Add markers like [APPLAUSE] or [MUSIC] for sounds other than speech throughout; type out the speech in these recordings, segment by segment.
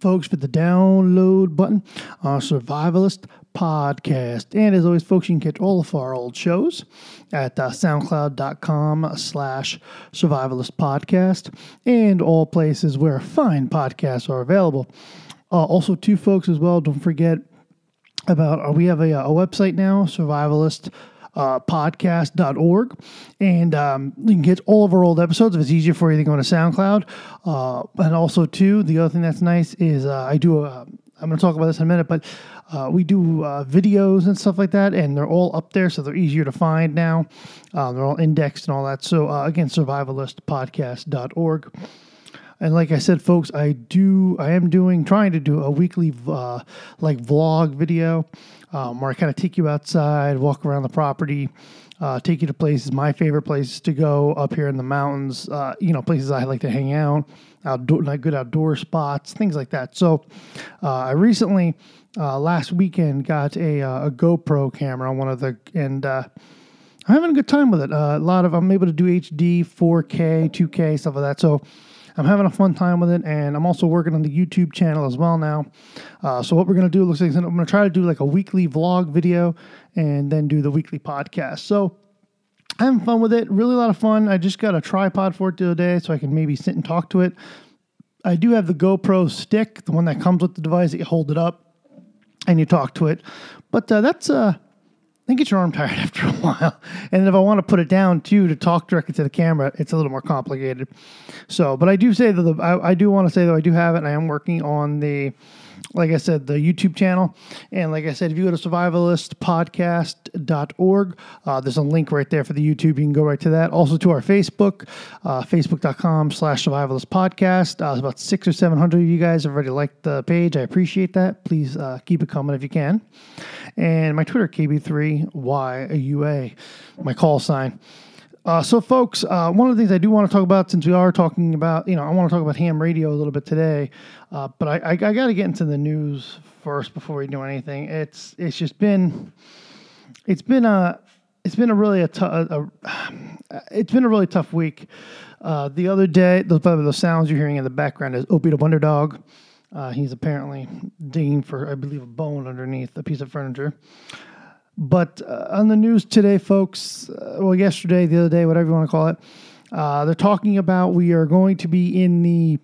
folks, with the download button on Survivalist Podcast. And as always, folks, you can catch all of our old shows at uh, soundcloud.com slash survivalist podcast and all places where fine podcasts are available. Uh, also, two folks as well, don't forget about uh, we have a, a website now, survivalist uh, podcast.org. And um, you can get all of our old episodes if it's easier for you to go to SoundCloud. Uh, and also, too, the other thing that's nice is uh, I do a, I'm going to talk about this in a minute, but uh, we do uh, videos and stuff like that, and they're all up there, so they're easier to find now. Uh, they're all indexed and all that. So, uh, again, survivalistpodcast.org. And like I said, folks, I do, I am doing, trying to do a weekly uh, like vlog video um, where I kind of take you outside, walk around the property, uh, take you to places, my favorite places to go up here in the mountains, uh, you know, places I like to hang out, outdoor, like good outdoor spots, things like that. So uh, I recently, uh, last weekend, got a, uh, a GoPro camera, on one of the, and I'm having a good time with it. a lot of, I'm able to do HD, 4K, 2K, stuff like that. So I'm having a fun time with it, and I'm also working on the YouTube channel as well now. Uh, so what we're gonna do looks like I'm gonna try to do like a weekly vlog video, and then do the weekly podcast. So having fun with it, really a lot of fun. I just got a tripod for it the other day, so I can maybe sit and talk to it. I do have the GoPro stick, the one that comes with the device that you hold it up and you talk to it. But uh, that's uh, then get your arm tired [LAUGHS] after a while. And if I want to put it down too to talk directly to the camera, it's a little more complicated. So, but I do say that the, I, I do want to say though I do have it, and I am working on the like I said, the YouTube channel. And like I said, if you go to survivalistpodcast.org, uh, there's a link right there for the YouTube. You can go right to that. Also to our Facebook, uh, facebook.com slash survivalistpodcast. Uh, about six or 700 of you guys have already liked the page. I appreciate that. Please uh, keep it coming if you can. And my Twitter, KB3YUA, my call sign. Uh, so, folks, uh, one of the things I do want to talk about, since we are talking about, you know, I want to talk about ham radio a little bit today, uh, but I, I, I got to get into the news first before we do anything. It's it's just been, it's been a, it's been a really a, tough, [SIGHS] it's been a really tough week. Uh, the other day, the, the sounds you're hearing in the background is Opie the Wonder Dog. Uh, he's apparently digging for, I believe, a bone underneath a piece of furniture. But uh, on the news today, folks, uh, well, yesterday, the other day, whatever you want to call it, uh, they're talking about we are going to be in the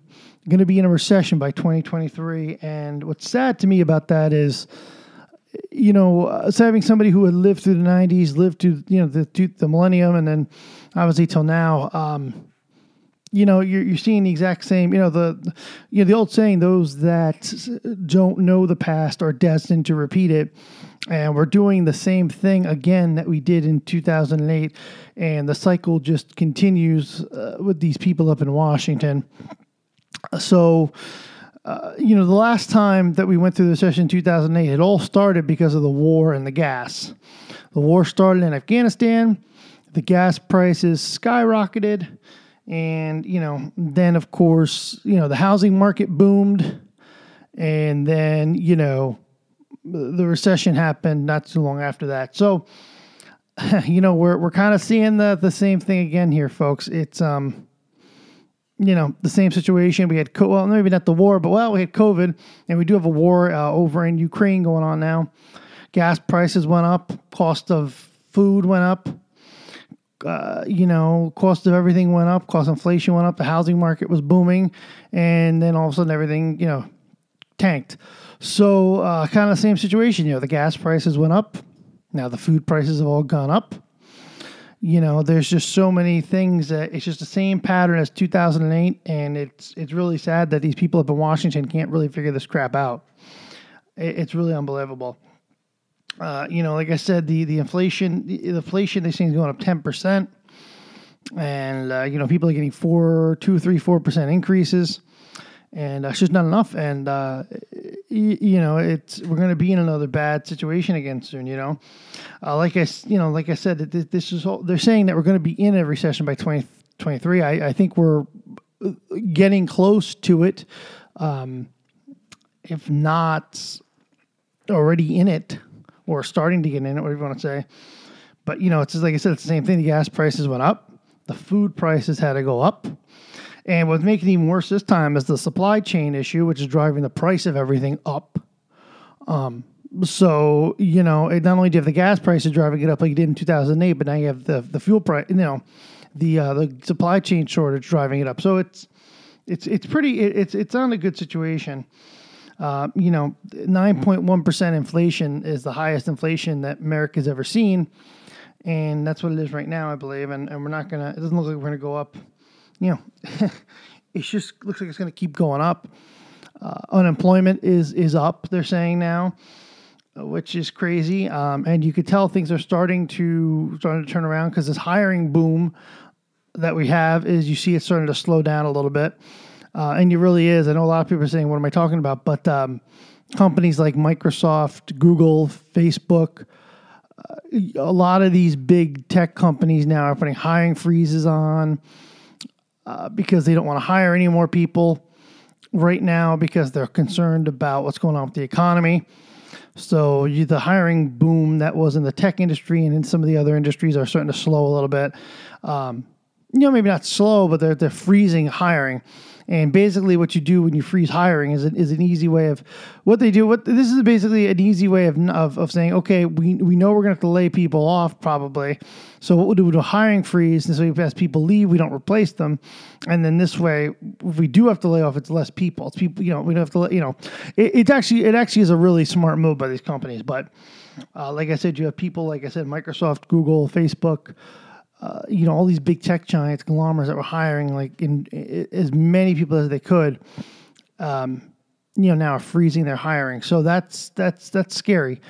going to be in a recession by 2023. And what's sad to me about that is, you know, uh, having somebody who had lived through the 90s, lived through you know the the millennium, and then obviously till now. Um, you know you're, you're seeing the exact same you know the you know the old saying those that don't know the past are destined to repeat it. And we're doing the same thing again that we did in 2008 and the cycle just continues uh, with these people up in washington. So uh, you know the last time that we went through the session in 2008 it all started because of the war and the gas. The war started in afghanistan. The gas prices skyrocketed and, you know, then of course, you know, the housing market boomed. And then, you know, the recession happened not too long after that. So, [LAUGHS] you know, we're we're kind of seeing the the same thing again here, folks. It's um you know, the same situation. We had, co- well, maybe not the war, but well, we had COVID, and we do have a war uh, over in Ukraine going on now. Gas prices went up, cost of food went up, uh, you know, cost of everything went up, cost inflation went up, the housing market was booming, and then all of a sudden everything, you know, tanked. So, uh, kind of the same situation. You know, the gas prices went up. Now the food prices have all gone up. You know, there's just so many things that it's just the same pattern as 2008, and it's it's really sad that these people up in Washington can't really figure this crap out. It's really unbelievable. Uh, you know, like I said, the the inflation, the inflation, they say is going up ten percent, and uh, you know, people are getting four, two, three, four percent increases, and uh, it's just not enough. And uh, y- you know, it's we're going to be in another bad situation again soon. You know, uh, like I, you know, like I said, this, this is all, they're saying that we're going to be in a recession by twenty twenty three. I, I think we're uh, getting close to it, um, if not already in it or starting to get in it, whatever you want to say. But you know, it's just like I said, it's the same thing. The gas prices went up, the food prices had to go up, And what's making it even worse this time is the supply chain issue, which is driving the price of everything up. Um, so you know, it, not only do you have the gas prices driving it up like you did in 2008, but now you have the the fuel price, you know, the uh, the supply chain shortage driving it up. So it's it's it's pretty it, it's it's not a good situation. Uh, you know, 9.1% inflation is the highest inflation that America's ever seen. And that's what it is right now, I believe. And, and we're not going to, it doesn't look like we're going to go up. You know, [LAUGHS] it just looks like it's going to keep going up. Uh, unemployment is is up, they're saying now, which is crazy. Um, and you could tell things are starting to starting to turn around because this hiring boom that we have is you see it starting to slow down a little bit. Uh, and it really is. I know a lot of people are saying, "What am I talking about?" But um, companies like Microsoft, Google, Facebook, uh, a lot of these big tech companies now are putting hiring freezes on uh, because they don't want to hire any more people right now because they're concerned about what's going on with the economy. So you, the hiring boom that was in the tech industry and in some of the other industries are starting to slow a little bit. Um, you know, maybe not slow, but they're they're freezing hiring. And basically, what you do when you freeze hiring is an, is an easy way of what they do. What this is basically an easy way of of, of saying, okay, we, we know we're going to have to lay people off probably. So what we'll do, we'll a hiring freeze, and so as people leave, we don't replace them, and then this way, if we do have to lay off, it's less people. It's people, you know, we don't have to, let, you know, it, it's actually it actually is a really smart move by these companies. But uh, like I said, you have people like I said, Microsoft, Google, Facebook uh, you know, all these big tech giants, conglomerates that were hiring like in, in as many people as they could, um, you know, now are freezing their hiring. So that's that's that's scary.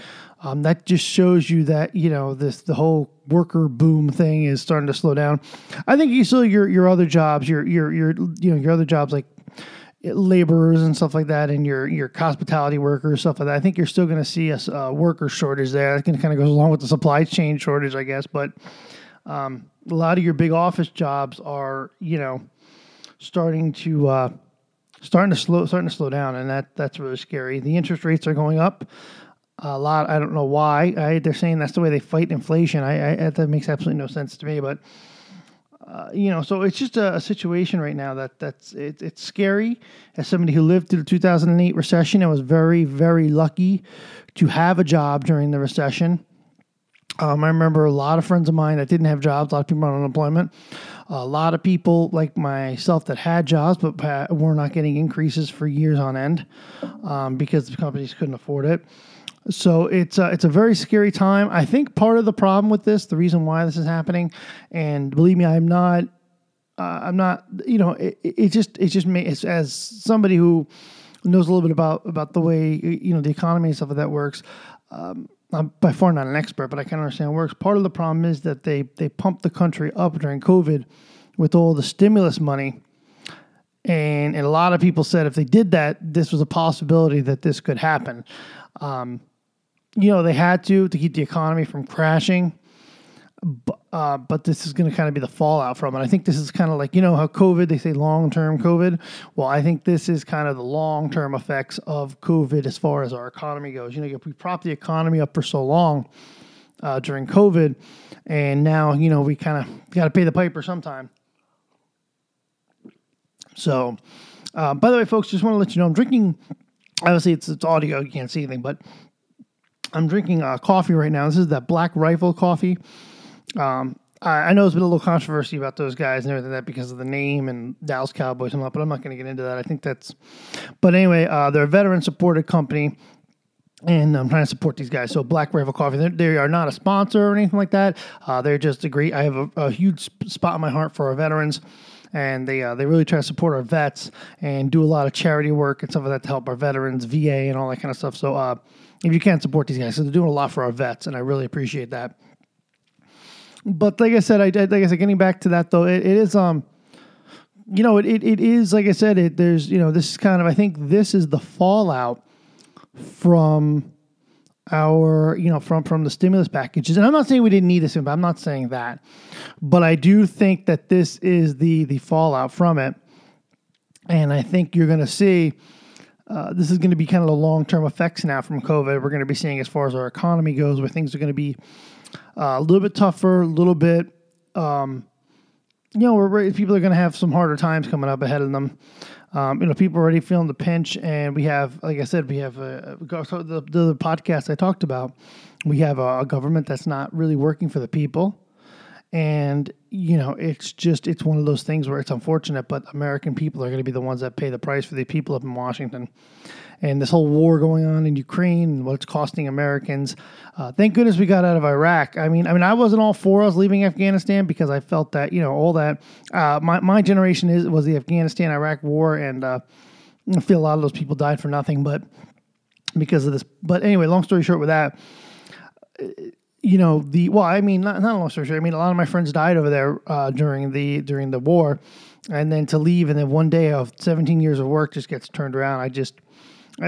Um, that just shows you that you know this the whole worker boom thing is starting to slow down. I think you still your your other jobs, your your your you know your other jobs like laborers and stuff like that, and your your hospitality workers stuff like that. I think you're still going to see a uh, worker shortage there. That kind of goes along with the supply chain shortage, I guess, but. Um, a lot of your big office jobs are, you know, starting to uh, starting to slow starting to slow down, and that that's really scary. The interest rates are going up a lot. I don't know why. I, they're saying that's the way they fight inflation. I, I that makes absolutely no sense to me, but. Uh, you know, so it's just a, a, situation right now that that's it, it's scary. As somebody who lived through the 2008 recession I was very, very lucky to have a job during the recession, um, I remember a lot of friends of mine that didn't have jobs, a lot of people on unemployment, a lot of people like myself that had jobs but were not getting increases for years on end um, because the companies couldn't afford it. So it's a, it's a very scary time. I think part of the problem with this, the reason why this is happening, and believe me, I'm not, uh, I'm not, you know, it, it just it just makes as somebody who knows a little bit about about the way you know the economy and stuff like that works. Um, I'm by far not an expert, but I can understand it works. Part of the problem is that they they pumped the country up during COVID with all the stimulus money. And, and a lot of people said if they did that, this was a possibility that this could happen. Um, you know, they had to to keep the economy from crashing. Uh, but this is going to kind of be the fallout from it. I think this is kind of like, you know, how COVID, they say long term COVID. Well, I think this is kind of the long term effects of COVID as far as our economy goes. You know, if we prop the economy up for so long uh, during COVID, and now, you know, we kind of got to pay the piper sometime. So, uh, by the way, folks, just want to let you know I'm drinking, obviously, it's, it's audio, you can't see anything, but I'm drinking uh, coffee right now. This is that Black Rifle coffee. Um, I, I know there's been a little controversy about those guys and everything like that because of the name and Dallas Cowboys and all, but I'm not going to get into that. I think that's. But anyway, uh, they're a veteran supported company and I'm trying to support these guys. So Black Rifle Coffee, they're, not a sponsor or anything like that. Uh, they're just a great. I have a, a, huge spot in my heart for our veterans, and they uh, they really try to support our vets and do a lot of charity work and stuff like that to help our veterans, VA, and all that kind of stuff. So uh, if you can't support these guys, so they're doing a lot for our vets, and I really appreciate that. But like I said, I like I said, getting back to that though, it, it is um, you know, it, it, it is like I said, it there's you know this is kind of I think this is the fallout from our you know from from the stimulus packages. And i'm not saying we didn't need this but i'm not saying that. But i do think that this is the the fallout from it. And i think you're going to see uh, this is going to be kind of the long-term effects now from covid. We're going to be seeing as far as our economy goes where things are going to be uh, a little bit tougher, a little bit, um, you know, people are going to have some harder times coming up ahead of them. Um, you know, people are already feeling the pinch, and we have, like I said, we have a, a the, the podcast I talked about. We have a government that's not really working for the people, and you know, it's just it's one of those things where it's unfortunate, but American people are going to be the ones that pay the price for the people up in Washington and this whole war going on in Ukraine and what it's costing Americans. Uh, thank goodness we got out of Iraq. I mean, I mean, I wasn't all for us leaving Afghanistan because I felt that you know all that. Uh, my my generation is was the Afghanistan Iraq war, and uh, I feel a lot of those people died for nothing, but because of this. But anyway, long story short, with that. You know the well, I mean, not not long story short. I mean, a lot of my friends died over there uh, during the during the war, and then to leave, and then one day of 17 years of work just gets turned around. I just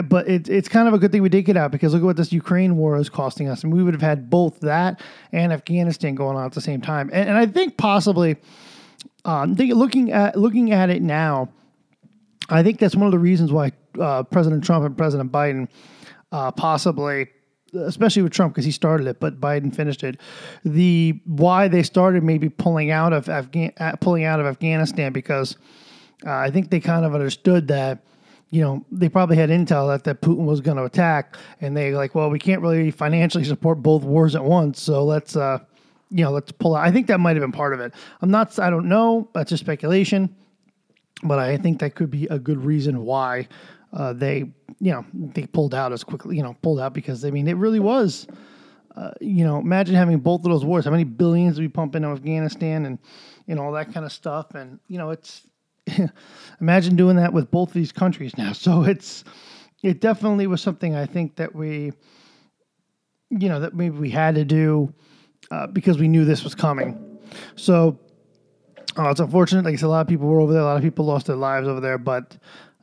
but it, it's kind of a good thing we did get out because look at what this Ukraine war is costing us. And we would have had both that and Afghanistan going on at the same time. And, and I think possibly, um, looking at looking at it now, I think that's one of the reasons why uh, President Trump and President Biden uh, possibly, especially with Trump because he started it, but Biden finished it. The why they started maybe pulling out of Afghan uh, pulling out of Afghanistan because uh, I think they kind of understood that you know, they probably had intel that, that Putin was going to attack, and they like, well, we can't really financially support both wars at once, so let's, uh, you know, let's pull out. I think that might have been part of it. I'm not, I don't know. That's just speculation, but I think that could be a good reason why uh, they, you know, they pulled out as quickly, you know, pulled out because I mean, it really was. Uh, you know, imagine having both of those wars. How many billions we pump into Afghanistan and, and all that kind of stuff. And, you know, it's, [LAUGHS] imagine doing that with both of these countries now. [LAUGHS] So it's it definitely was something I think that we, you know, that maybe we had to do uh, because we knew this was coming. So uh, it's unfortunate. Like I said, a lot of people were over there. A lot of people lost their lives over there. But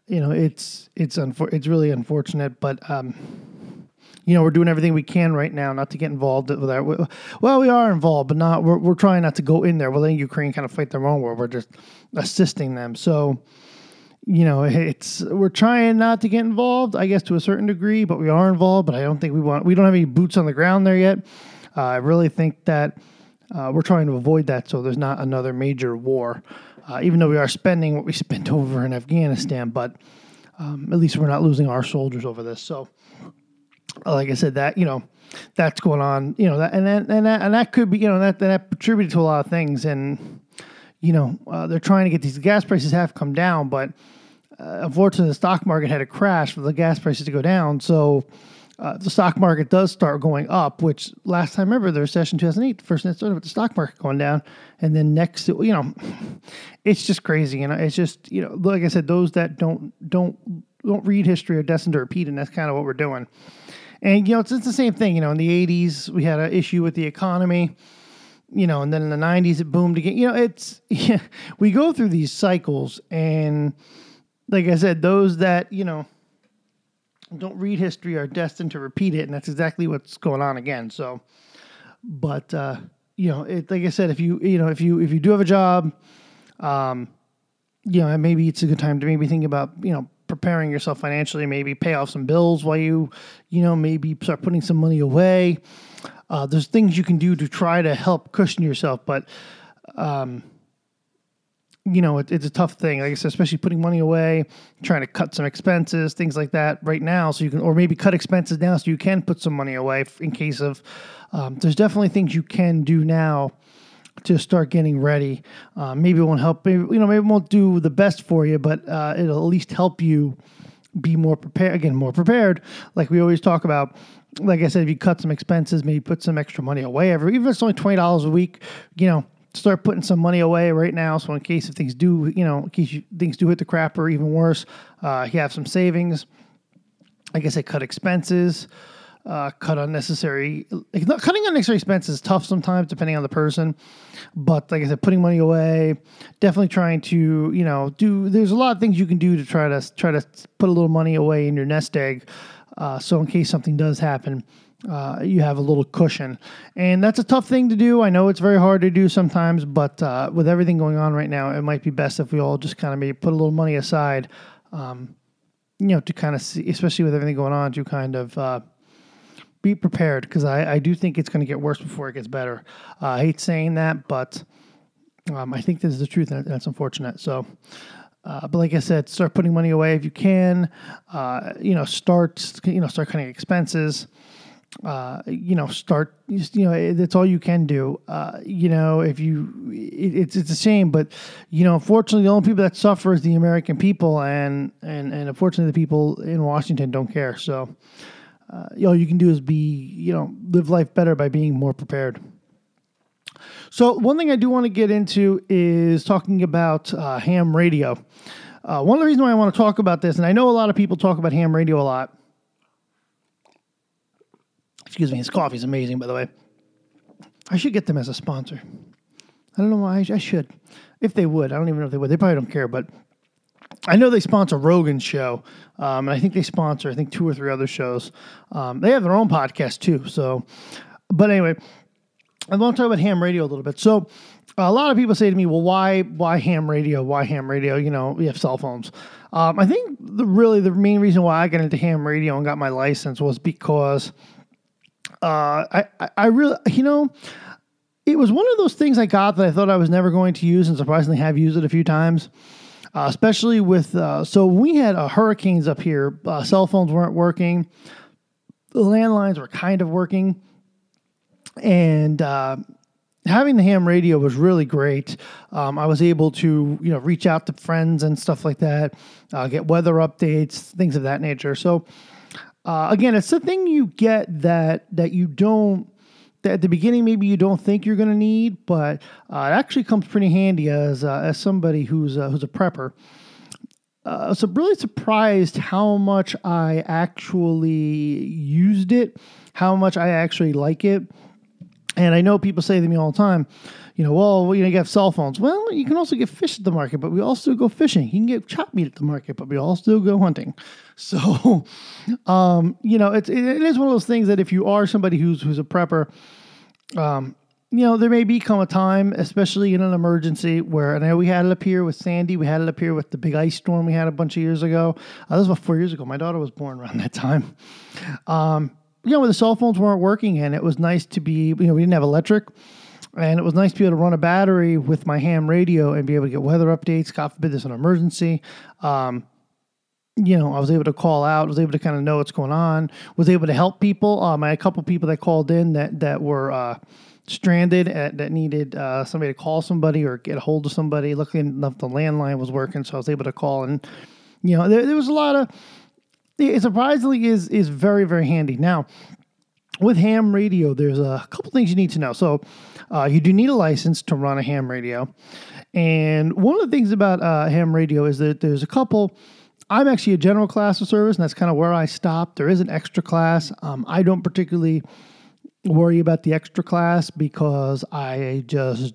you know, it's it's unfor- it's really unfortunate. But um, you know, we're doing everything we can right now not to get involved with that. Well, we are involved, but not. We're, we're trying not to go in there. We're letting Ukraine kind of fight their own war. We're just assisting them. So, you know, it's we're trying not to get involved, I guess, to a certain degree, but we are involved. But I don't think we want. We don't have any boots on the ground there yet. Uh, I really think that uh, we're trying to avoid that, so there's not another major war. Uh, even though we are spending what we spent [LAUGHS] over in Afghanistan, but um, at least we're not losing our soldiers over this. So like I said, that you know, that's going on. You know, that and that and that, and that could be you know that that contributed to a lot of things. And you know, uh, they're trying to get these gas prices have come down, but uh, unfortunately, the stock market had a crash for the gas prices to go down. So. Uh, the stock market does start going up, which last time ever the recession 2008, the first net started with the stock market going down, and then next, you know, [LAUGHS] it's just crazy. You know, it's just you know, like I said, those that don't don't don't read history are destined to repeat, and that's kind of what we're doing. And you know, it's, it's the same thing. You know, in the '80s we had an issue with the economy. You know, and then in the '90s it boomed again. You know, it's [LAUGHS] yeah, we go through these cycles, and like I said, those that you know don't read history are destined to repeat it, and that's exactly what's going on again. So, but uh, you know, it, like I said, if you you know if you if you do have a job, um, you know, maybe it's a good time to maybe think about you know preparing yourself financially, maybe pay off some bills while you, you know, maybe start putting some money away. Uh, there's things you can do to try to help cushion yourself, but, um, you know, it, it's a tough thing. Like I said, especially putting money away, trying to cut some expenses, things like that right now. So you can, or maybe cut expenses now so you can put some money away in case of, um, there's definitely things you can do now to start getting ready. Uh, maybe it won't help. Maybe, you know, maybe it won't do the best for you, but uh, it'll at least help you be more prepared. Again, more prepared. Like we always talk about. Like I said, if you cut some expenses, maybe put some extra money away. Every even if it's only twenty dollars a week, you know, start putting some money away right now. So in case if things do, you know, in case you, things do hit the crap or even worse, uh, you have some savings. I guess I cut expenses uh, cut unnecessary. Like, cutting unnecessary expenses is tough sometimes, depending on the person. But like I said, putting money away, definitely trying to you know do. There's a lot of things you can do to try to try to put a little money away in your nest egg, uh, so in case something does happen. Uh, you have a little cushion. And that's a tough thing to do. I know it's very hard to do sometimes, but uh, with everything going on right now, it might be best if we all just kind of maybe put a little money aside, um, you know, to kind of see, especially with everything going on, to kind of uh, be prepared because I, I do think it's going to get worse before it gets better. Uh, I hate saying that, but Um, I think this is the truth, and that's unfortunate. So, uh, but like I said, start putting money away if you can. Uh, you know, start you know start cutting expenses. Uh, you know, start. You know, that's all you can do. Uh, you know, if you, it, it's it's a shame, but you know, unfortunately, the only people that suffer is the American people, and and and unfortunately, the people in Washington don't care. So, uh, all you can do is be, you know, live life better by being more prepared. So, one thing I do want to get into is talking about uh, ham radio. Uh, one of the reasons why I want to talk about this, and I know a lot of people talk about ham radio a lot. Excuse me, his coffee is amazing, by the way. I should get them as a sponsor. I don't know why I, should. If they would, I don't even know if they would. They probably don't care, but I know they sponsor Rogan's show, um, and I think they sponsor I think two or three other shows. Um, they have their own podcast too. So, but anyway, I want to talk about ham radio a little bit. So, a lot of people say to me, "Well, why why ham radio? Why ham radio? You know, we have cell phones." Um, I think the really the main reason why I got into ham radio and got my license was because I, I I really you know it was one of those things I got that I thought I was never going to use, and surprisingly have used it a few times. Uh, especially with uh, so we had uh, hurricanes up here. Uh, cell phones weren't working. The landlines were kind of working and uh, having the ham radio was really great. Um, I was able to you know reach out to friends and stuff like that, uh, get weather updates, things of that nature. So uh, again, it's the thing you get that that you don't. That at the beginning, maybe you don't think you're going to need, but uh, it actually comes pretty handy as uh, as somebody who's who's a prepper. Uh, so really surprised how much I actually used it, how much I actually like it. And I know people say to me all the time, you know, well, you know, you have cell phones. Well, you can also get fish at the market, but we also go fishing. You can get chop meat at the market, but we still go hunting. [LAUGHS] So, um, you know, it's, it is one of those things that if you are somebody who's who's a prepper, um, you know, there may become a time, especially in an emergency, where I know we had it up here with Sandy. We had it up here with the big ice storm we had a bunch of years ago. Uh, was about four years ago. My daughter was born around that time. Um, you know, when the cell phones weren't working and it was nice to be, you know, we didn't have electric. And it was nice to be able to run a battery with my ham radio and be able to get weather updates. God forbid there's an emergency. Um, you know, I was able to call out, was able to kind of know what's going on, was able to help people. Um, I had a couple people that called in that that were uh, stranded at, that needed uh, somebody to call somebody or get a hold of somebody. Luckily enough, the landline was working, so I was able to call. And you know, there, there was a lot of it surprisingly is is very very handy. Now, with ham radio, there's a couple things you need to know. So, uh, you do need a license to run a ham radio, and one of the things about uh, ham radio is that there's a couple. I'm actually a general class of service, and that's kind of where I stop. There is an extra class. Um, I don't particularly worry about the extra class because I just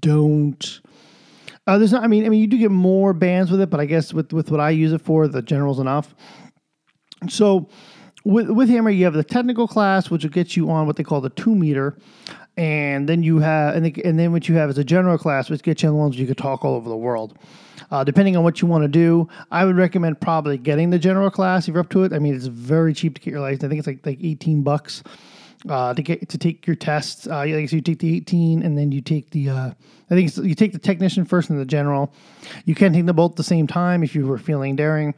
don't. Uh, there's not. I mean, I mean, you do get more bands with it, but I guess with with what I use it for, the general's enough. So with with Hammer, you have the technical class, which will get you on what they call the two meter, and then you have and, the, and then what you have is a general class, which gets you on the ones you could talk all over the world. Uh, depending on what you want to do, I would recommend probably getting the general class if you're up to it. I mean, it's very cheap to get your license. I think it's like like eighteen bucks uh, to get to take your tests. Uh, so you take the 18, and then you take the. Uh, I think you take the technician first and the general. You can take them both at the same time if you were feeling daring.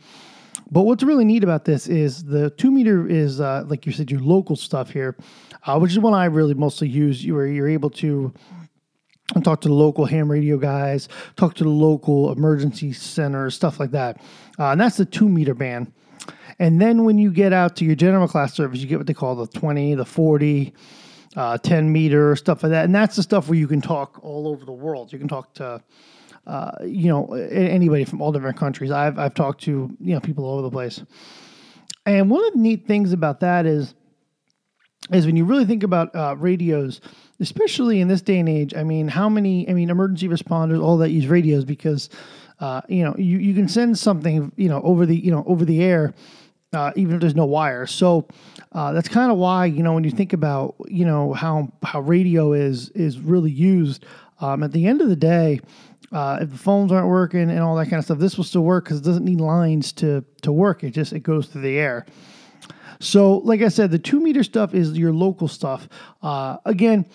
But what's really neat about this is the two meter is uh, like you said, your local stuff here, uh, which is one I really mostly use. Where you're able to talk to the local ham radio guys, talk to the local emergency center, stuff like that, uh, and that's the two meter band. And then when you get out to your general class service, you get what they call the 20, the 40, uh, 10 meter, stuff like that. And that's the stuff where you can talk all over the world. You can talk to uh, you know, anybody from all different countries. I've I've talked to you know people all over the place, and one of the neat things about that is is when you really think about uh, radios, especially in this day and age. I mean, how many? I mean, emergency responders, all that use radios because uh, you know you, you can send something you know over the you know over the air. Uh, even if there's no wire, so uh, that's kind of why you know when you think about you know how how radio is is really used. Um, at the end of the day, uh, if the phones aren't working and all that kind of stuff, this will still work because it doesn't need lines to to work. It just it goes through the air. So, like I said, the two meter stuff is your local stuff. Uh, again,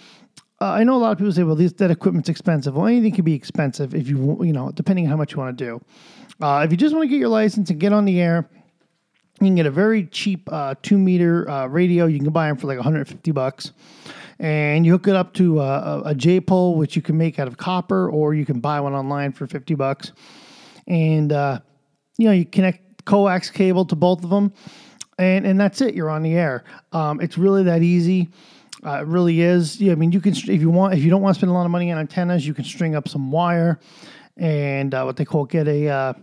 uh, I know a lot of people say, well, this, that equipment's expensive. Well, anything can be expensive if you, you know, depending on how much you want to do. Uh, if you just want to get your license and get on the air, you can get a very cheap uh, two meter uh, radio. You can buy them for like 150 bucks. And you hook it up to a, a J pole, which you can make out of copper, or you can buy one online for 50 bucks. And, uh, you know, you connect coax cable to both of them, and, and that's it. You're on the air. Um, it's really that easy. Uh, it really is. Yeah, I mean, you can if you want if you don't want to spend a lot of money on antennas, you can string up some wire and uh, what they call get a uh,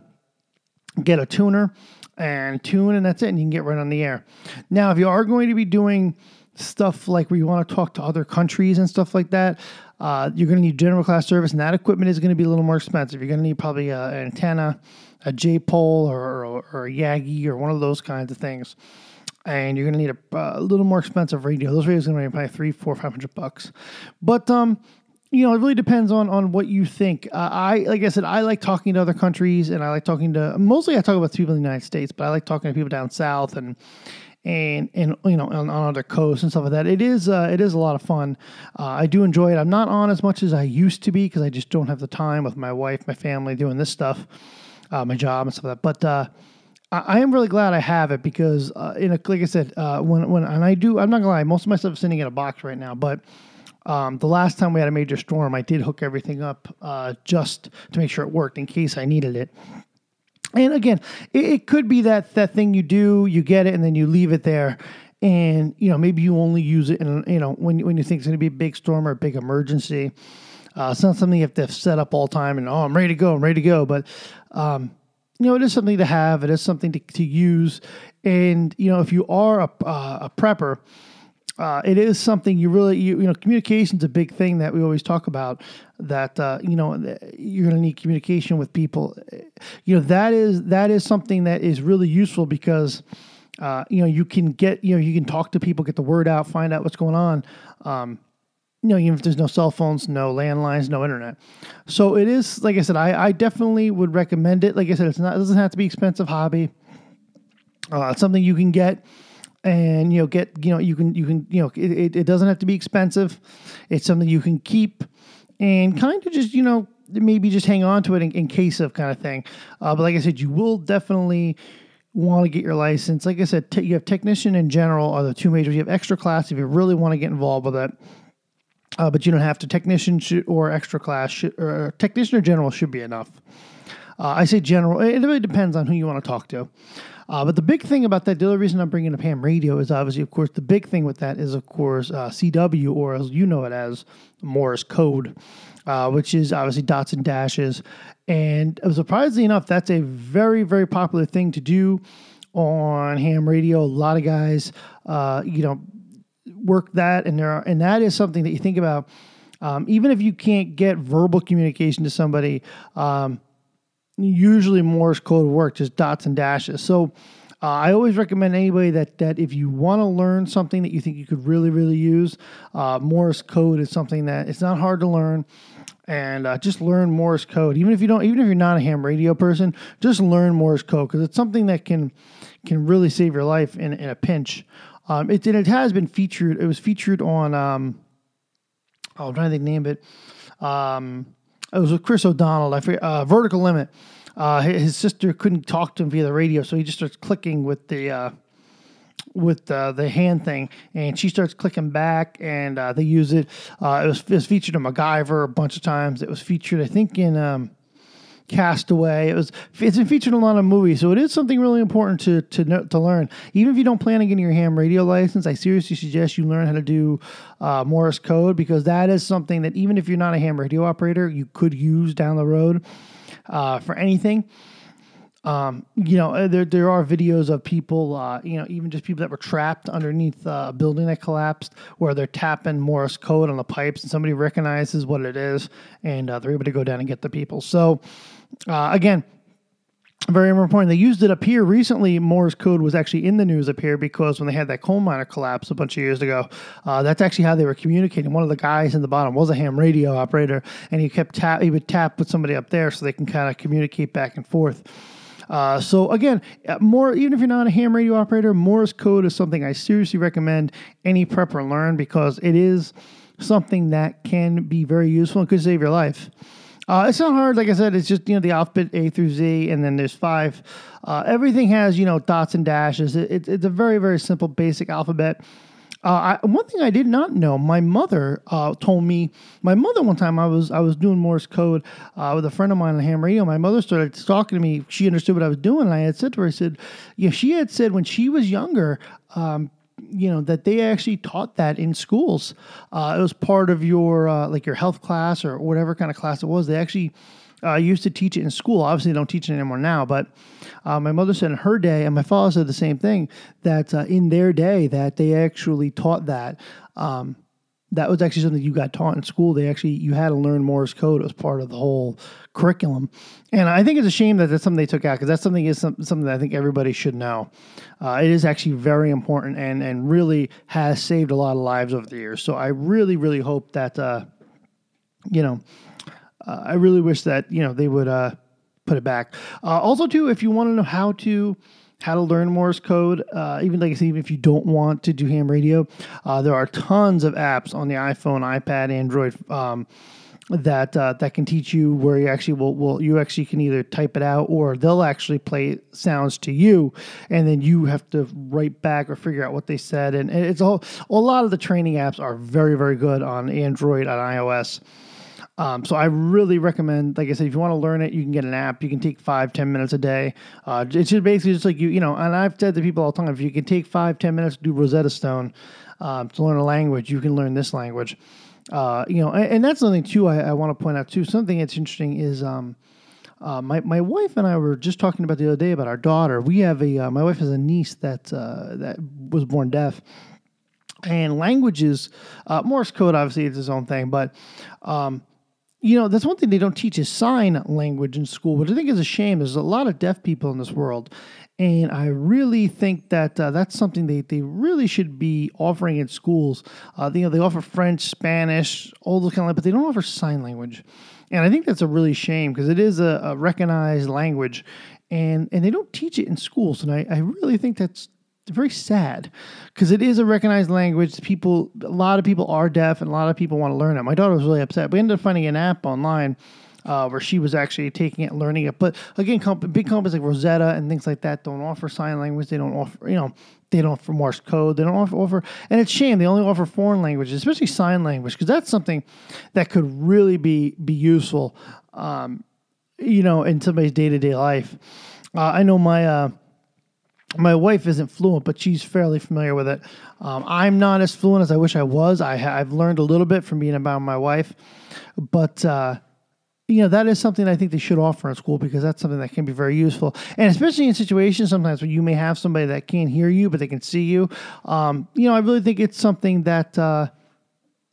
get a tuner and tune, and that's it. And you can get right on the air. Now, if you are going to be doing stuff like where you want to talk to other countries and stuff like that, uh, you're going to need general class service, and that equipment is going to be a little more expensive. You're going to need probably an antenna, a J pole, or, or, or, a Yagi, or one of those kinds of things. And you're going to need a, a, little more expensive radio. Those radios are going to be probably three, four, five hundred bucks. But um, you know, it really depends on on what you think. Uh, I like I said, I like talking to other countries, and I like talking to mostly I talk about people in the United States, but I like talking to people down south and and and you know on, on other coasts and stuff like that. It is uh, it is a lot of fun. Uh, I do enjoy it. I'm not on as much as I used to be because I just don't have the time with my wife, my family, doing this stuff, uh, my job and stuff like that. But uh, I, am really glad I have it because uh, in a, like I said, uh, when when and I do, I'm not gonna lie, most of my stuff is sitting in a box right now, but um, the last time we had a major storm, I did hook everything up uh, just to make sure it worked in case I needed it. And again, it, it, could be that that thing you do, you get it, and then you leave it there, and you know maybe you only use it in you know when when you think it's going to be a big storm or a big emergency. Uh, it's not something you have to set up all time and oh I'm ready to go, I'm ready to go. But um, you know it is something to have, it is something to, to use, and you know if you are a, uh, a prepper uh, it is something you really you, you know communication's a big thing that we always talk about that uh, you know you're going to need communication with people. You know that is that is something that is really useful because uh, you know you can get you know you can talk to people get the word out find out what's going on. Um, you know even if there's no cell phones no landlines no internet. So it is like i said i, I definitely would recommend it. Like i said it's not it doesn't have to be expensive hobby. Uh, it's something you can get and you know get you know you can you can you know it, it doesn't have to be expensive. It's something you can keep and kind of just you know maybe just hang on to it in, in case of kind of thing. Uh, but like i said you will definitely want to get your license. Like i said you have technician and general are the two majors. You have extra class if you really want to get involved with it. Uh, but you don't have to. Technician should, or extra class or technician or general should be enough. Uh, i say general it really depends on who you want to talk to uh, but the big thing about that, the other reason I'm bringing up ham radio is obviously, of course, the big thing with that is, of course, uh, CW, or as you know it as Morse code, uh, which is obviously dots and dashes. And surprisingly enough, that's a very, very popular thing to do on ham radio. A lot of guys, uh, you know, work that, and there are, and that is something that you think about. Um, even if you can't get verbal communication to somebody, um, usually Morse code work, just dots and dashes. So uh, I always recommend anybody that that if you want to learn something that you think you could really really use, uh, Morse code is something that it's not hard to learn. And uh, just learn Morse code, even if you don't, even if you're not a ham radio person, just learn Morse code because it's something that can can really save your life in, in a pinch. Um, it it has been featured. It was featured on. Um, oh, I'm trying to think name it. Um, it was with Chris O'Donnell. I forget, uh, Vertical Limit. Uh, his sister couldn't talk to him via the radio, so he just starts clicking with the uh, with uh, the hand thing, and she starts clicking back, and uh, they use it. Uh, it was, it, was, featured in MacGyver a bunch of times. It was featured, I think, in um, Castaway. It was it's been featured in a lot of movies, so it is something really important to to know, to learn. Even if you don't plan on getting your ham radio license, I seriously suggest you learn how to do uh, Morse code because that is something that even if you're not a ham radio operator, you could use down the road uh, for anything. Um, you know, uh, there there are videos of people, uh, you know, even just people that were trapped underneath uh, a building that collapsed, where they're tapping Morse code on the pipes, and somebody recognizes what it is, and uh, they're able to go down and get the people. So, uh, again, very important. They used it up here recently. Morse code was actually in the news up here because when they had that coal miner collapse a bunch of years ago, uh, that's actually how they were communicating. One of the guys in the bottom was a ham radio operator, and he kept tap. He would tap with somebody up there so they can kind of communicate back and forth. Uh, so again, uh, more even if you're not a ham radio operator, Morse code is something I seriously recommend any prepper learn because it is something that can be very useful and could save your life. Uh, it's not hard, like I said. It's just you know the alphabet A through Z, and then there's five. Uh, everything has you know dots and dashes. It, it, it's a very very simple basic alphabet. Uh, I, one thing I did not know, my mother uh, told me. My mother one time I was I was doing Morse code uh, with a friend of mine on ham radio. My mother started talking to me. She understood what I was doing, and I had said to her, I said, "Yeah." She had said when she was younger. Um, you know that they actually taught that in schools. Uh, it was part of your uh, like your health class or whatever kind of class it was. They actually uh, used to teach it in school. Obviously, they don't teach it anymore now. But uh, my mother said in her day, and my father said the same thing that uh, in their day that they actually taught that. Um, that was actually something you got taught in school. They actually you had to learn Morse code. Was part of the whole curriculum, and I think it's a shame that that's something they took out because that's something is something that I think everybody should know. Uh, it is actually very important and and really has saved a lot of lives over the years. So I really really hope that uh, you know uh, I really wish that you know they would uh, put it back. Uh, also, too, if you want to know how to how to learn Morse code. Uh, even like I said, even if you don't want to do ham radio, uh, there are tons of apps on the iPhone, iPad, Android. Um, that uh, that can teach you where you actually will, will you actually can either type it out or they'll actually play sounds to you and then you have to write back or figure out what they said and it's all a lot of the training apps are very very good on Android on iOS um, so I really recommend, like I said, if you want to learn it, you can get an app. You can take five, ten minutes a day. Uh, it's just basically just like you, you know. And I've said to people all the time, if you can take five, ten minutes to do Rosetta Stone um, to learn a language, you can learn this language. Uh, you know, and, and, that's something too. I, I want to point out too. Something that's interesting is. Um, uh, my my wife and I were just talking about the other day about our daughter. We have a uh, my wife has a niece that uh, that was born deaf, and languages, uh, Morse code obviously is its own thing, but um, you know, that's one thing they don't teach is sign language in school, which I think is a shame. There's a lot of deaf people in this world. And I really think that uh, that's something they, they really should be offering in schools. Uh, you know, they offer French, Spanish, all those kind of, but they don't offer sign language. And I think that's a really shame because it is a, a, recognized language, and and they don't teach it in schools. And I, I really think that's very sad because it is a recognized language. People, a lot of people are deaf, and a lot of people want to learn it. My daughter was really upset. We ended up finding an app online uh, where she was actually taking it and learning it. But again, comp- big companies like Rosetta and things like that don't offer sign language. They don't offer, you know, they don't offer Morse code. They don't offer, offer and it's shame they only offer foreign languages, especially sign language, because that's something that could really be be useful, um, you know, in somebody's day to day life. Uh, I know my uh, my wife isn't fluent, but she's fairly familiar with it. Um, I'm not as fluent as I wish I was. I, have learned a little bit from being about my wife, but uh, you know that is something I think they should offer in school because that's something that can be very useful, and especially in situations sometimes where you may have somebody that can't hear you but they can see you. Um, you know, I really think it's something that uh,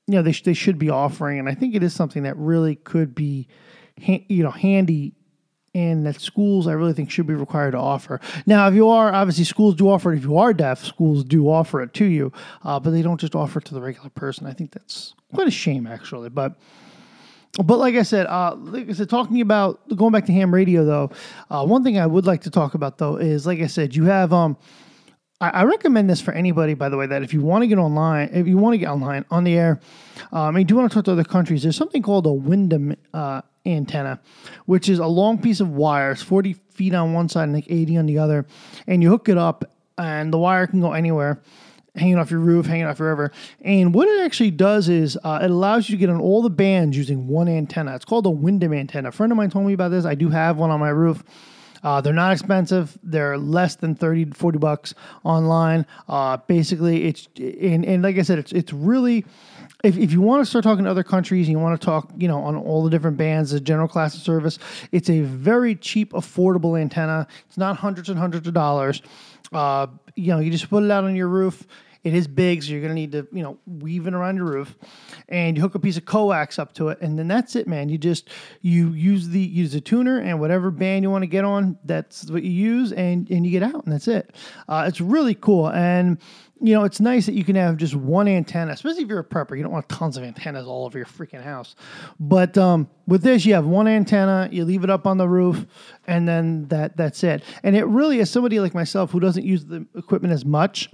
you know they sh- they should be offering, and I think it is something that really could be ha- you know handy and that schools I really think should be required to offer. Now, if you are obviously schools do offer it. If you are deaf, schools do offer it to you, uh, but they don't just offer it to the regular person. I think that's quite a shame, actually. But but like I said, uh, like I said, talking about going back to ham radio though, uh, one thing I would like to talk about though is like I said, you have um. I, recommend this for anybody, by the way, that if you want to get online, if you want to get online on the air, um, and you do want to talk to other countries, there's something called a Windom uh, antenna, which is a long piece of wire. It's 40 feet on one side and like 80 on the other. And you hook it up, and the wire can go anywhere, hanging off your roof, hanging off your river. And what it actually does is uh, it allows you to get on all the bands using one antenna. It's called a Windom antenna. A friend of mine told me about this. I do have one on my roof. Uh, they're not expensive. They're less than 30 to 40 bucks online. Uh, basically, it's and, and like I said, it's it's really if, if you want to start talking to other countries and you want to talk, you know, on all the different bands, the general class of service, it's a very cheap, affordable antenna. It's not hundreds and hundreds of dollars. Uh, you know, you just put it out on your roof. It is big, so you're going to need to, you know, weave it around your roof, and you hook a piece of coax up to it, and then that's it, man. You just you use the use the tuner and whatever band you want to get on, that's what you use, and and you get out, and that's it. Uh, it's really cool, and you know, it's nice that you can have just one antenna, especially if you're a prepper. You don't want tons of antennas all over your freaking house. But um, with this, you have one antenna, you leave it up on the roof, and then that that's it. And it really, as somebody like myself who doesn't use the equipment as much,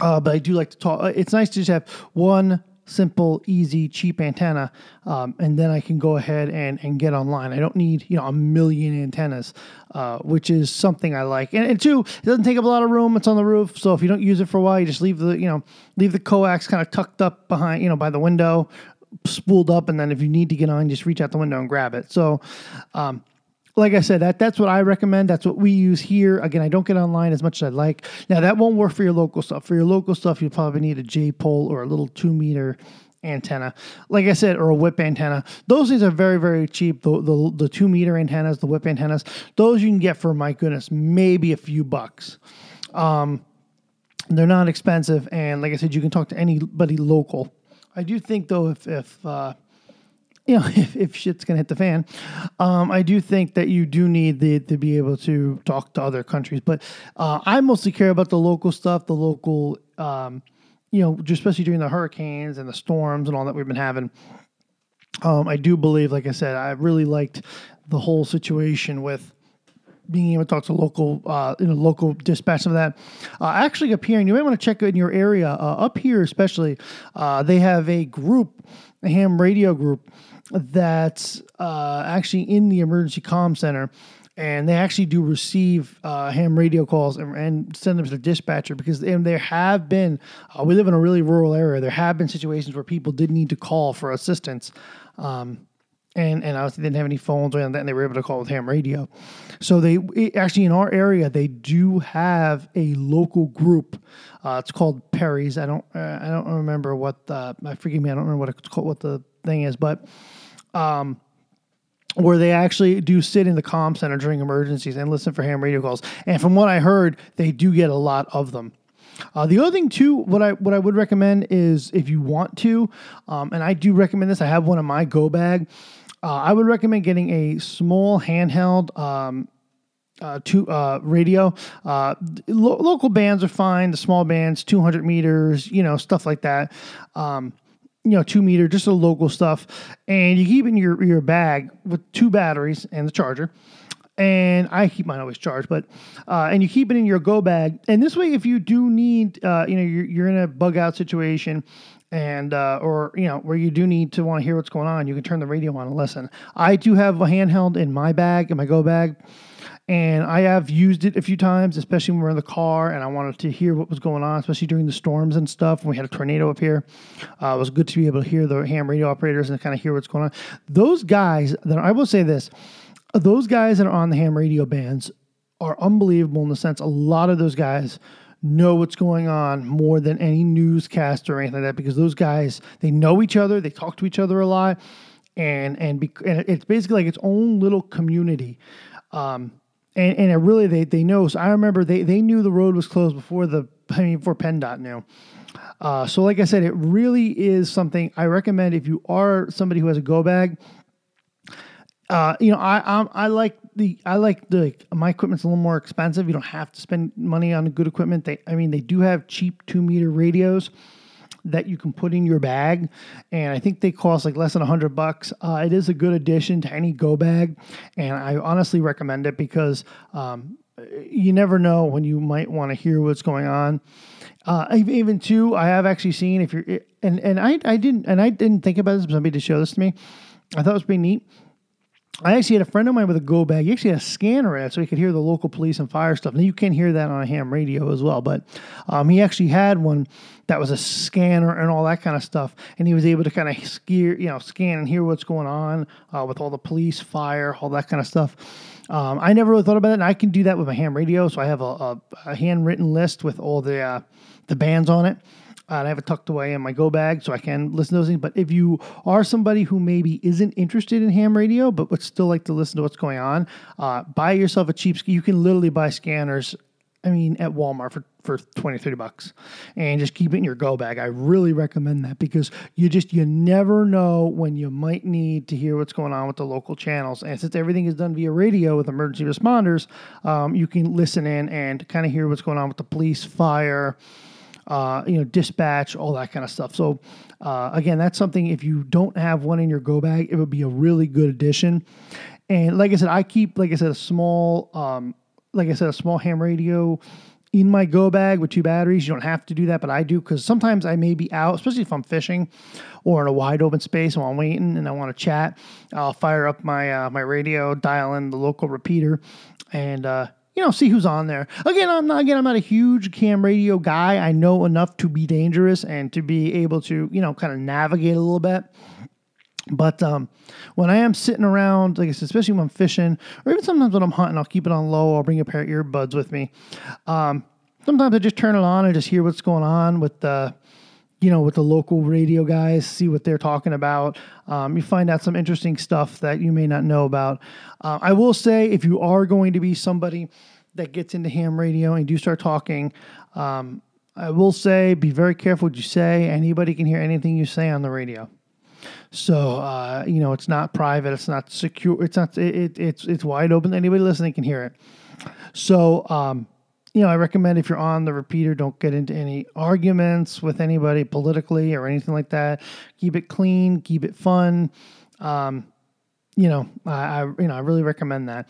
uh, but I do like to talk, uh, it's nice to just have one simple, easy, cheap antenna, um, and then I can go ahead and, and get online. I don't need you know a million antennas, uh, which is something I like. And, and, two, it doesn't take up a lot of room. It's on the roof, so if you don't use it for a while, you just leave the you know leave the coax kind of tucked up behind you know by the window, spooled up, and then if you need to get on, just reach out the window and grab it. So. Um, like I said, that that's what I recommend. That's what we use here. Again, I don't get online as much as I'd like. Now that won't work for your local stuff. For your local stuff, you probably need a J pole or a little two meter antenna. Like I said, or a whip antenna. Those things are very, very cheap. The, the, the two meter antennas, the whip antennas, those you can get for, my goodness, maybe a few bucks. Um, they're not expensive. And like I said, you can talk to anybody local. I do think, though, if, if, uh, [LAUGHS] you know, if, if shit's gonna hit the fan, um, I do think that you do need the to be able to talk to other countries. But uh, I mostly care about the local stuff, the local um, you know, especially during the hurricanes and the storms and all that we've been having. Um, I do believe, like I said, I really liked the whole situation with being able to talk to local, uh, you know, local dispatch of that. Uh, actually, up here, and you might want to check in your area. Uh, up here, especially, uh, they have a group, a ham radio group, that's uh, actually in the emergency comm center and they actually do receive uh, ham radio calls and, and, send them to the dispatcher because and there have been uh, we live in a really rural area. There have been situations where people did need to call for assistance um, and and obviously didn't have any phones or anything and they were able to call with ham radio. So they it, actually in our area they do have a local group uh, it's called perry's. I don't uh, i don't remember what the i forgive me i don't remember what it's called what the thing is but um, where they actually do sit in the comm center during emergencies and listen for ham radio calls. And from what I heard, they do get a lot of them. Uh, the other thing too, what I what I would recommend is if you want to, um, and I do recommend this. I have one in my go bag. Uh, I would recommend getting a small handheld um, uh, to uh, radio. Uh, lo- local bands are fine. The small bands, 200 meters, you know, stuff like that. Um, you know, two meter, just a local stuff, and you keep it in your your bag with two batteries and the charger. And I keep mine always charged, but uh, and you keep it in your go bag. And this way, if you do need, uh, you know, you're, you're in a bug out situation, and uh, or you know where you do need to want to hear what's going on, you can turn the radio on and listen. I do have a handheld in my bag, in my go bag, and I have used it a few times, especially when we're in the car and I wanted to hear what was going on, especially during the storms and stuff. When we had a tornado up here, uh, it was good to be able to hear the ham radio operators and kind of hear what's going on. Those guys that I will say this, those guys that are on the ham radio bands are unbelievable in the sense a lot of those guys know what's going on more than any newscaster or anything like that because those guys they know each other, they talk to each other a lot, and and, be, and it's basically like its own little community. Um, and and it really they they know. So I remember they they knew the road was closed before the I mean before PennDOT knew. Uh, so like I said, it really is something I recommend if you are somebody who has a go bag. Uh, you know, I I'm, I like the I like the my equipment's a little more expensive. You don't have to spend money on good equipment. They I mean they do have cheap two meter radios that you can put in your bag, and I think they cost like less than a hundred bucks. Uh, it is a good addition to any go bag, and I honestly recommend it because um, you never know when you might want to hear what's going on. Uh, even too, I have actually seen if you're and and I I didn't and I didn't think about this. But somebody to show this to me. I thought it was pretty neat. I actually had a friend of mine with a go bag. He actually had a scanner at so he could hear the local police and fire stuff. Now you can hear that on a ham radio as well, but um, he actually had one that was a scanner and all that kind of stuff, and he was able to kind of scare, you know, scan and hear what's going on uh, with all the police, fire, all that kind of stuff. Um, I never really thought about it, and I can do that with my ham radio. So I have a, a, a handwritten list with all the uh, the bands on it. Uh, I have it tucked away in my go bag so I can listen to those things. But if you are somebody who maybe isn't interested in ham radio but would still like to listen to what's going on, uh, buy yourself a cheap. You can literally buy scanners. I mean, at Walmart for, for 20, 30 bucks and just keep it in your go bag. I really recommend that because you just, you never know when you might need to hear what's going on with the local channels. And since everything is done via radio with emergency responders, um, you can listen in and kind of hear what's going on with the police, fire, uh, you know, dispatch, all that kind of stuff. So, uh, again, that's something if you don't have one in your go bag, it would be a really good addition. And like I said, I keep, like I said, a small, um, like I said, a small ham radio in my go bag with two batteries. You don't have to do that, but I do because sometimes I may be out, especially if I'm fishing or in a wide open space while I'm waiting and I want to chat. I'll fire up my uh, my radio, dial in the local repeater, and uh, you know see who's on there. Again, I'm not again I'm not a huge ham radio guy. I know enough to be dangerous and to be able to you know kind of navigate a little bit. But um, when I am sitting around, like I said, especially when I'm fishing, or even sometimes when I'm hunting, I'll keep it on low. I'll bring a pair of earbuds with me. Um, sometimes I just turn it on and just hear what's going on with the, you know, with the local radio guys, see what they're talking about. Um, you find out some interesting stuff that you may not know about. Uh, I will say, if you are going to be somebody that gets into ham radio and do start talking, um, I will say, be very careful what you say. Anybody can hear anything you say on the radio. So uh, you know, it's not private. It's not secure. It's not. It, it, it's it's wide open. Anybody listening can hear it. So um, you know, I recommend if you're on the repeater, don't get into any arguments with anybody politically or anything like that. Keep it clean. Keep it fun. Um, you know, I, I you know I really recommend that.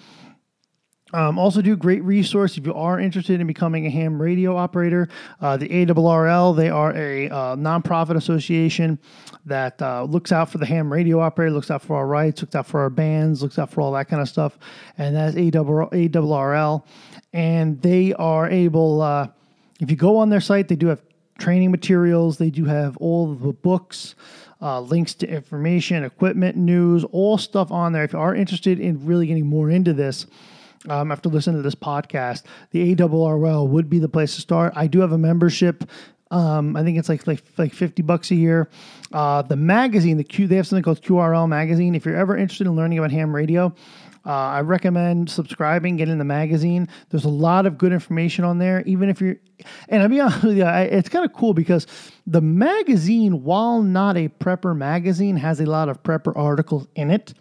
Um, also, do great resource if you are interested in becoming a ham radio operator. Uh, the ARRL, they are a uh, nonprofit association that uh, looks out for the ham radio operator, looks out for our rights, looks out for our bands, looks out for all that kind of stuff. And that's ARRL. And they are able, uh, if you go on their site, they do have training materials, they do have all the books. Uh, links to information, equipment, news, all stuff on there. If you are interested in really getting more into this, um, after listening to this podcast, the ARRL would be the place to start. I do have a membership. Um, I think it's like like like fifty bucks a year. Uh, the magazine, the Q, they have something called QRL magazine. If you're ever interested in learning about ham radio, uh, I recommend subscribing, getting the magazine. There's a lot of good information on there. Even if you're, and I'll be [LAUGHS] honest with you, I, it's kind of cool because the magazine, while not a prepper magazine, has a lot of prepper articles in it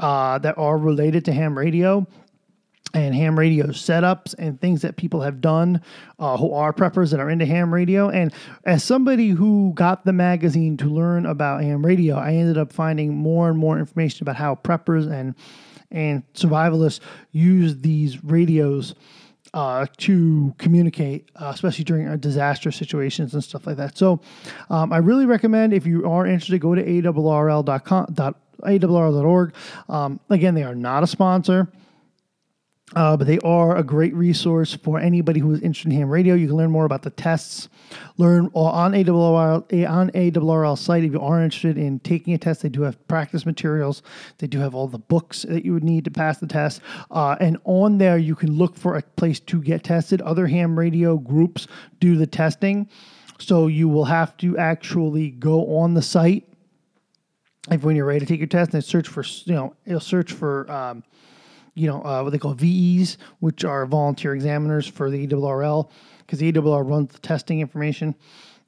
uh, that are related to ham radio and ham radio setups and things that people have done uh, who are preppers that are into ham radio. And as somebody who got the magazine to learn about ham radio, I ended up finding more and more information about how preppers and and survivalists use these radios uh, to communicate, uh, especially during disaster situations and stuff like that. So, um, I really recommend if you are interested, go to arrl.com. arrl.org. Um, again, they are not a sponsor. Uh, but they are a great resource for anybody who is interested in ham radio. You can learn more about the tests. Learn on ARRL on ARRL site if you are interested in taking a test. They do have practice materials. They do have all the books that you would need to pass the test. Uh, and on there, you can look for a place to get tested. Other ham radio groups do the testing, so you will have to actually go on the site. If when you're ready to take your test, and search for you know, search for. Um, you know, uh, what they call VEs, which are volunteer examiners for the ARRL, because the ARRL runs the testing information,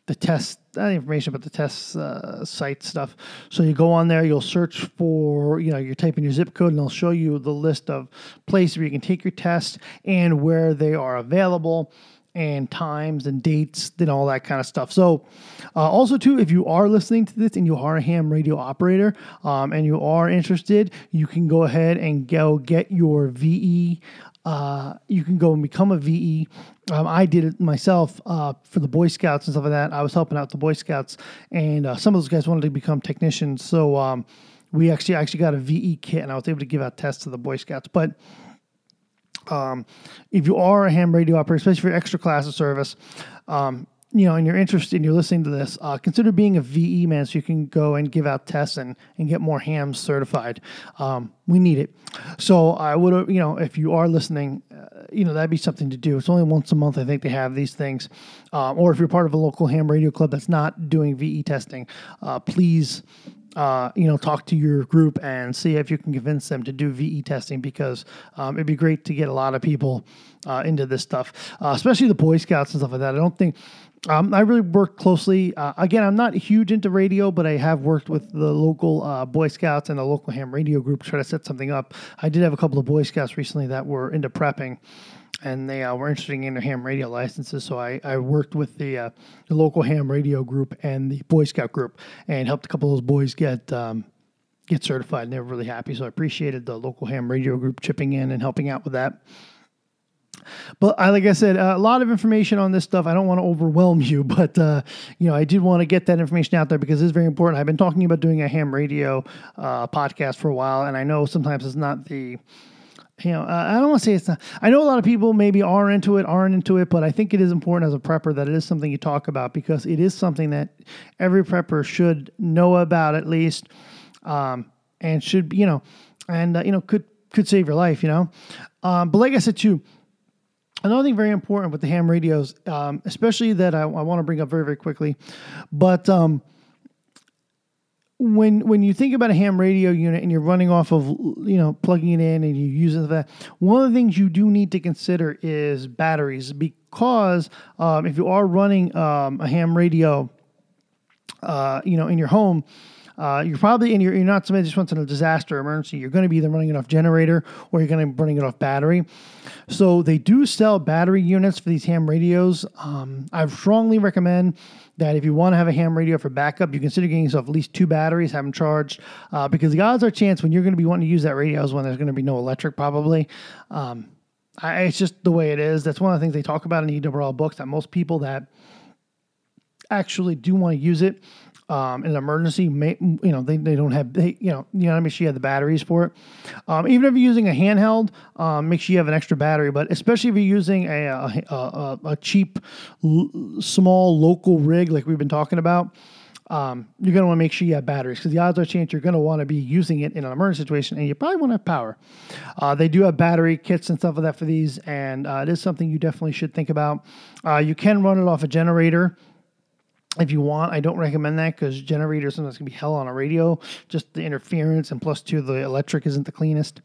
the test not information, but the test uh, site stuff. So you go on there, you'll search for, you know, you type in your zip code, and it'll show you the list of places where you can take your test and where they are available and times and dates and all that kind of stuff. So, uh, also too, if you are listening to this and you are a ham radio operator um, and you are interested, you can go ahead and go get your VE. Uh, you can go and become a VE. Um, I did it myself uh, for the Boy Scouts and stuff like that. I was helping out the Boy Scouts, and uh, some of those guys wanted to become technicians. So um, we actually actually got a VE kit, and I was able to give out tests to the Boy Scouts. But um, if you are a ham radio operator, especially for extra class of service, um, you know, and you're interested and you're listening to this, uh, consider being a VE man so you can go and give out tests and, and get more hams certified. Um, we need it. So I would, you know, if you are listening, uh, you know, that'd be something to do. It's only once a month, I think they have these things. Um, or if you're part of a local ham radio club that's not doing VE testing, uh, please uh, you know, talk to your group and see if you can convince them to do VE testing because um, it'd be great to get a lot of people uh, into this stuff, uh, especially the Boy Scouts and stuff like that. I don't think. Um, I really work closely. Uh, again, I'm not huge into radio, but I have worked with the local uh, Boy Scouts and the local ham radio group to try to set something up. I did have a couple of Boy Scouts recently that were into prepping, and they uh, were interested in their ham radio licenses. So I, I worked with the, uh, the local ham radio group and the Boy Scout group and helped a couple of those boys get um, get certified. And they were really happy. So I appreciated the local ham radio group chipping in and helping out with that. But I, like I said, a lot of information on this stuff. I don't want to overwhelm you, [LAUGHS] but uh, you know, I did want to get that information out there because it's very important. I've been talking about doing a ham radio uh, podcast for a while, and I know sometimes it's not the you know, uh, I don't want to say it's not. I know a lot of people maybe are into it, aren't into it, but I think it is important as a prepper that it is something you talk about because it is something that every prepper should know about at least, um, and should you know, and uh, you know could could save your life, you know. Um, but like I said too, Another thing very important with the ham radios, um, especially that I, I want to bring up very very quickly, but um, when when you think about a ham radio unit and you're running off of you know plugging it in and you use it that, one of the things you do need to consider is batteries because um, if you are running um, a ham radio, uh, you know in your home uh, you're probably in you're, you're not somebody just wants in a disaster emergency. You're going to be either running it off generator or you're going to be running it off battery. So they do sell battery units for these ham radios. Um, I strongly recommend that if you want to have a ham radio for backup, you consider getting yourself at least two batteries, have them charged, uh, because the odds are chance when you're going to be wanting to use that radio is when there's going to be no electric probably. Um, I, it's just the way it is. That's one of the things they talk about in the EWL books that most people that actually do want to use it um, in an emergency, you know, they, they don't have, they, you know, you know, make sure you have the batteries for it. Um, even if you're using a handheld, um, make sure you have an extra battery. But especially if you're using a, a, a, a cheap, small local rig like we've been talking about, um, you're going to want to make sure you have batteries because the odds are chance you're going to want to be using it in an emergency situation and you probably want to have power. Uh, they do have battery kits and stuff like that for these, and uh, it is something you definitely should think about. Uh, you can run it off a generator if you want. I don't recommend that because generators sometimes can be hell on a radio. Just the interference and plus two, the electric isn't the cleanest.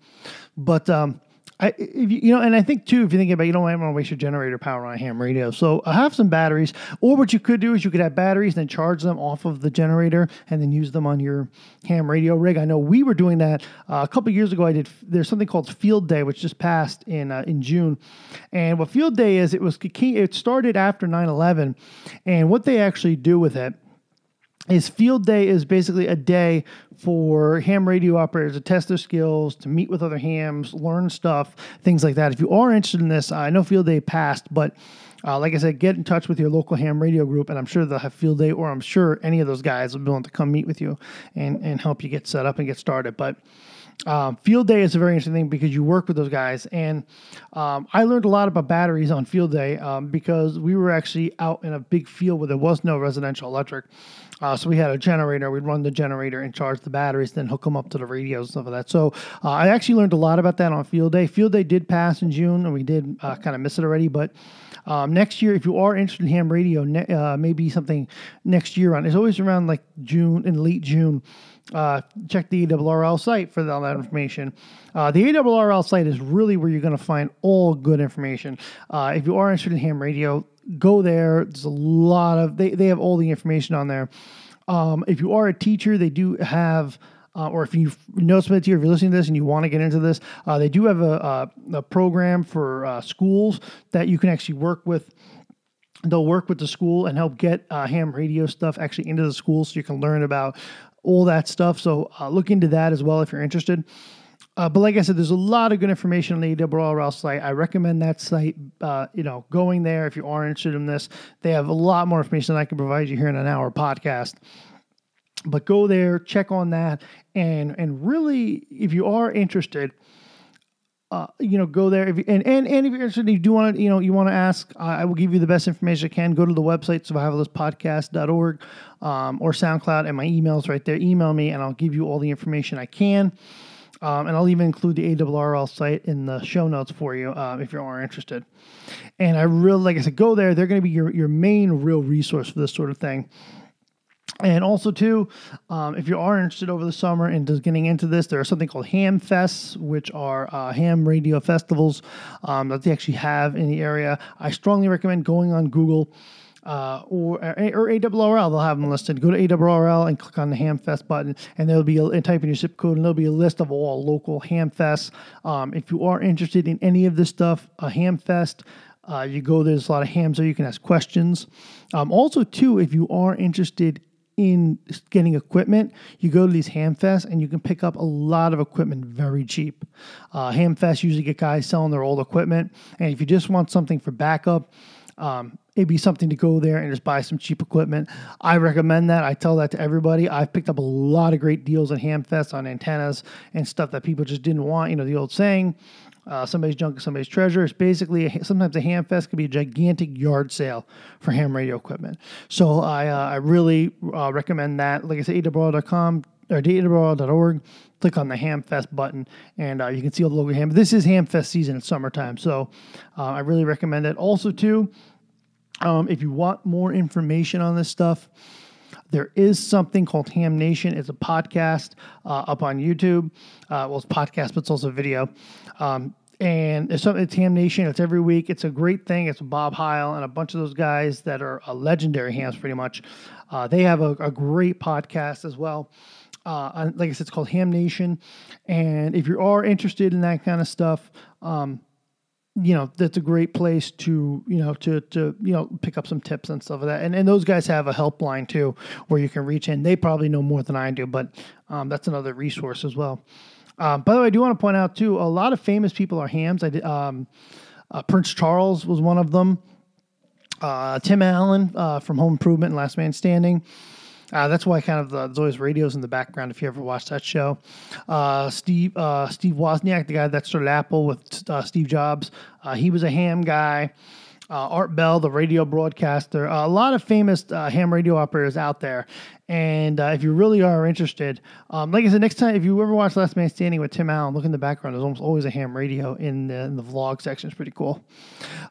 But um, I, you, you know, and I think too, if you think about, it, you don't want to waste your generator power on a ham radio. So I have some batteries, or what you could do is you could have batteries and then charge them off of the generator and then use them on your ham radio rig. I know we were doing that uh, a couple years ago. I did. There's something called Field Day, which just passed in uh, in June, and what Field Day is, it was it started after 9/11, and what they actually do with it is field day is basically a day for ham radio operators to test their skills, to meet with other hams, learn stuff, things like that. If you are interested in this, I know field day passed, but uh, like I said, get in touch with your local ham radio group, and I'm sure they'll have field day, or I'm sure any of those guys will be willing to come meet with you and, and help you get set up and get started. But um, field day is a very interesting thing because you work with those guys, and um, I learned a lot about batteries on field day um, because we were actually out in a big field where there was no residential electric. Uh, so we had a generator. We'd run the generator and charge the batteries, then hook them up to the radios and stuff like that. So uh, I actually learned a lot about that on field day. Field day did pass in June, and we did uh, kind of miss it already. But um, next year, if you are interested in ham radio, ne- uh, maybe something next year on. It's always around like June and late June. Uh, check the ARRL site for all that information. Uh, the ARRL site is really where you're going to find all good information. Uh, if you are interested in ham radio, go there. There's a lot of they they have all the information on there. Um, if you are a teacher, they do have. Uh, or if you know somebody here, if you're listening to this and you want to get into this, uh, they do have a, a, a program for uh, schools that you can actually work with. They'll work with the school and help get uh, ham radio stuff actually into the school so you can learn about all that stuff. So uh, look into that as well if you're interested. Uh, but like I said, there's a lot of good information on the ARRL site. I recommend that site. Uh, you know, going there if you are interested in this. They have a lot more information than I can provide you here in an hour podcast. But go there, check on that, and and really, if you are interested, uh, you know, go there. If you, and, and and if you're interested, you do want to, you know, you want to ask, I will give you the best information I can. Go to the website survivalistpodcast.org um, or SoundCloud, and my email's right there. Email me, and I'll give you all the information I can. Um, and I'll even include the ARRL site in the show notes for you uh, if you are interested. And I really, like I said, go there. They're going to be your, your main real resource for this sort of thing. And also, too, um, if you are interested over the summer in just getting into this, there are something called Ham Fests, which are uh, ham radio festivals um, that they actually have in the area. I strongly recommend going on Google uh, or or ARRL. They'll have them listed. Go to ARRL and click on the Hamfest button, and there'll be a, and type in your zip code, and there'll be a list of all local Hamfests. Um, if you are interested in any of this stuff, a Hamfest. Uh, you go there's a lot of hams there you can ask questions um, also too if you are interested in getting equipment, you go to these Hamfests and you can pick up a lot of equipment very cheap. Uh, Hamfests usually get guys selling their old equipment, and if you just want something for backup, um, it'd be something to go there and just buy some cheap equipment. I recommend that. I tell that to everybody. I've picked up a lot of great deals at Hamfest on antennas and stuff that people just didn't want. You know, the old saying, uh, somebody's junk somebody's treasure. It's basically sometimes a ham fest can be a gigantic yard sale for ham radio equipment. So I uh, I really uh, recommend that. Like I said, awr.com or awr.org. Click on the Hamfest button, and uh, you can see all the local ham. This is Hamfest season; it's summertime, so uh, I really recommend it. Also, too, um, if you want more information on this stuff. There is something called Ham Nation. It's a podcast uh, up on YouTube. Uh, well, it's podcast, but it's also video. Um, and it's, it's Ham Nation. It's every week. It's a great thing. It's Bob Heil and a bunch of those guys that are uh, legendary hams, pretty much. Uh, they have a, a, great podcast as well. Uh, like I said, it's called Ham Nation. And if you are interested in that kind of stuff, um, you know that's a great place to you know to to you know pick up some tips and stuff like that. And and those guys have a helpline too where you can reach in. They probably know more than i do but um, that's another resource as well. Um, by the way i do want to point out too a lot of famous people are hams. I did um, uh, prince charles was one of them. Uh, tim allen uh, from home improvement and last man standing uh, that's why kind of the, there's always radios in the background if you ever watch that show. Uh, Steve uh, Steve Wozniak, the guy that started Apple with uh, Steve Jobs, uh, he was a ham guy. Uh, Art Bell, the radio broadcaster, a lot of famous ham radio operators out there. And if you really are interested, um, like I said, next time if you ever watch Last Man Standing with Tim Allen, look in the background. There's almost always a ham radio in the, in the vlog section. It's pretty cool.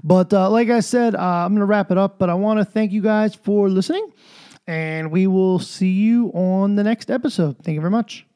But like I said, I'm going to wrap it up. But I want to thank you guys for listening and we will see you on the next episode. Thank you very much.